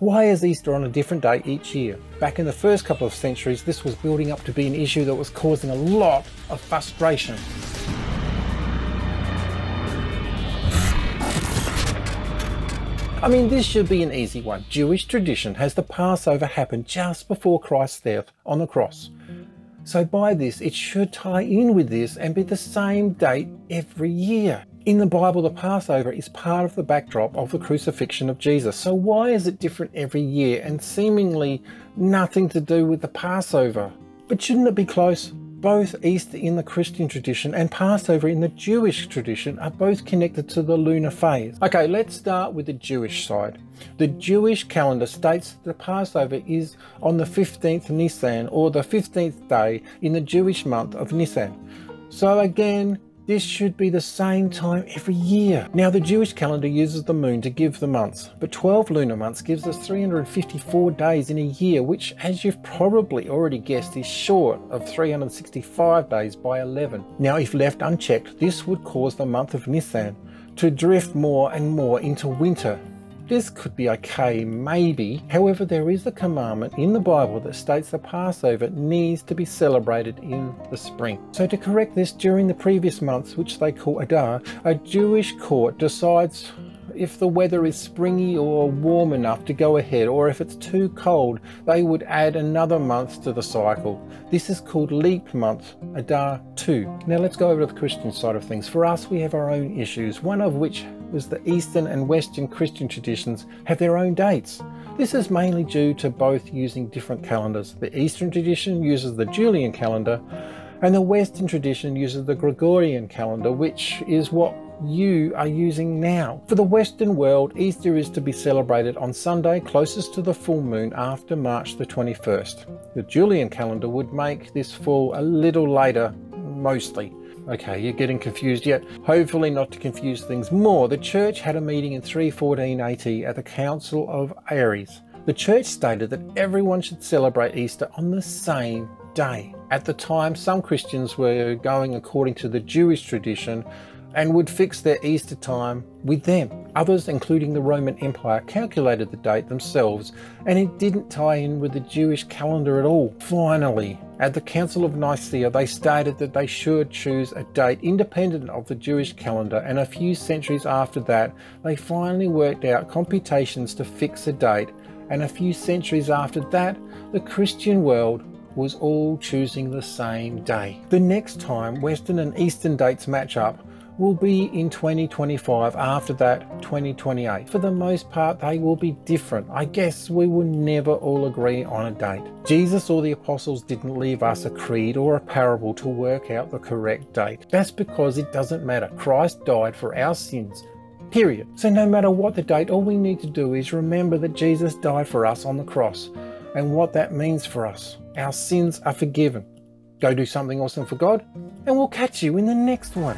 Why is Easter on a different day each year? Back in the first couple of centuries, this was building up to be an issue that was causing a lot of frustration. I mean, this should be an easy one. Jewish tradition has the Passover happen just before Christ's death on the cross. So by this, it should tie in with this and be the same date every year. In the Bible, the Passover is part of the backdrop of the crucifixion of Jesus. So why is it different every year and seemingly nothing to do with the Passover? But shouldn't it be close? Both Easter in the Christian tradition and Passover in the Jewish tradition are both connected to the lunar phase. Okay, let's start with the Jewish side. The Jewish calendar states the Passover is on the 15th Nisan or the 15th day in the Jewish month of Nisan. So again, this should be the same time every year. Now the Jewish calendar uses the moon to give the months, but 12 lunar months gives us 354 days in a year, which as you've probably already guessed is short of 365 days by 11. Now if left unchecked, this would cause the month of Nisan to drift more and more into winter this could be okay, maybe. However, there is a commandment in the Bible that states the Passover needs to be celebrated in the spring. So to correct this, during the previous months, which they call Adar, a Jewish court decides if the weather is springy or warm enough to go ahead, or if it's too cold, they would add another month to the cycle. This is called leap month, Adar 2. Now let's go over to the Christian side of things. For us, we have our own issues, one of which was the Eastern and Western Christian traditions have their own dates. This is mainly due to both using different calendars. The Eastern tradition uses the Julian calendar, and the Western tradition uses the Gregorian calendar, which is what you are using now. For the Western world, Easter is to be celebrated on Sunday closest to the full moon after March the 21st. The Julian calendar would make this fall a little later, mostly. Okay, you're getting confused yet. Hopefully not to confuse things more. The church had a meeting in 314 AD at the Council of Arles. The church stated that everyone should celebrate Easter on the same day. At the time, some Christians were going according to the Jewish tradition and would fix their Easter time with them. Others, including the Roman Empire, calculated the date themselves and it didn't tie in with the Jewish calendar at all. Finally, at the Council of Nicaea, they stated that they should choose a date independent of the Jewish calendar, and a few centuries after that, they finally worked out computations to fix a date, and a few centuries after that, the Christian world was all choosing the same day. The next time Western and Eastern dates match up, will be in 2025, after that 2028. For the most part, they will be different. I guess we will never all agree on a date. Jesus or the apostles didn't leave us a creed or a parable to work out the correct date. That's because it doesn't matter. Christ died for our sins. Period. So no matter what the date, all we need to do is remember that Jesus died for us on the cross and what that means for us. Our sins are forgiven. Go do something awesome for God, and we'll catch you in the next one.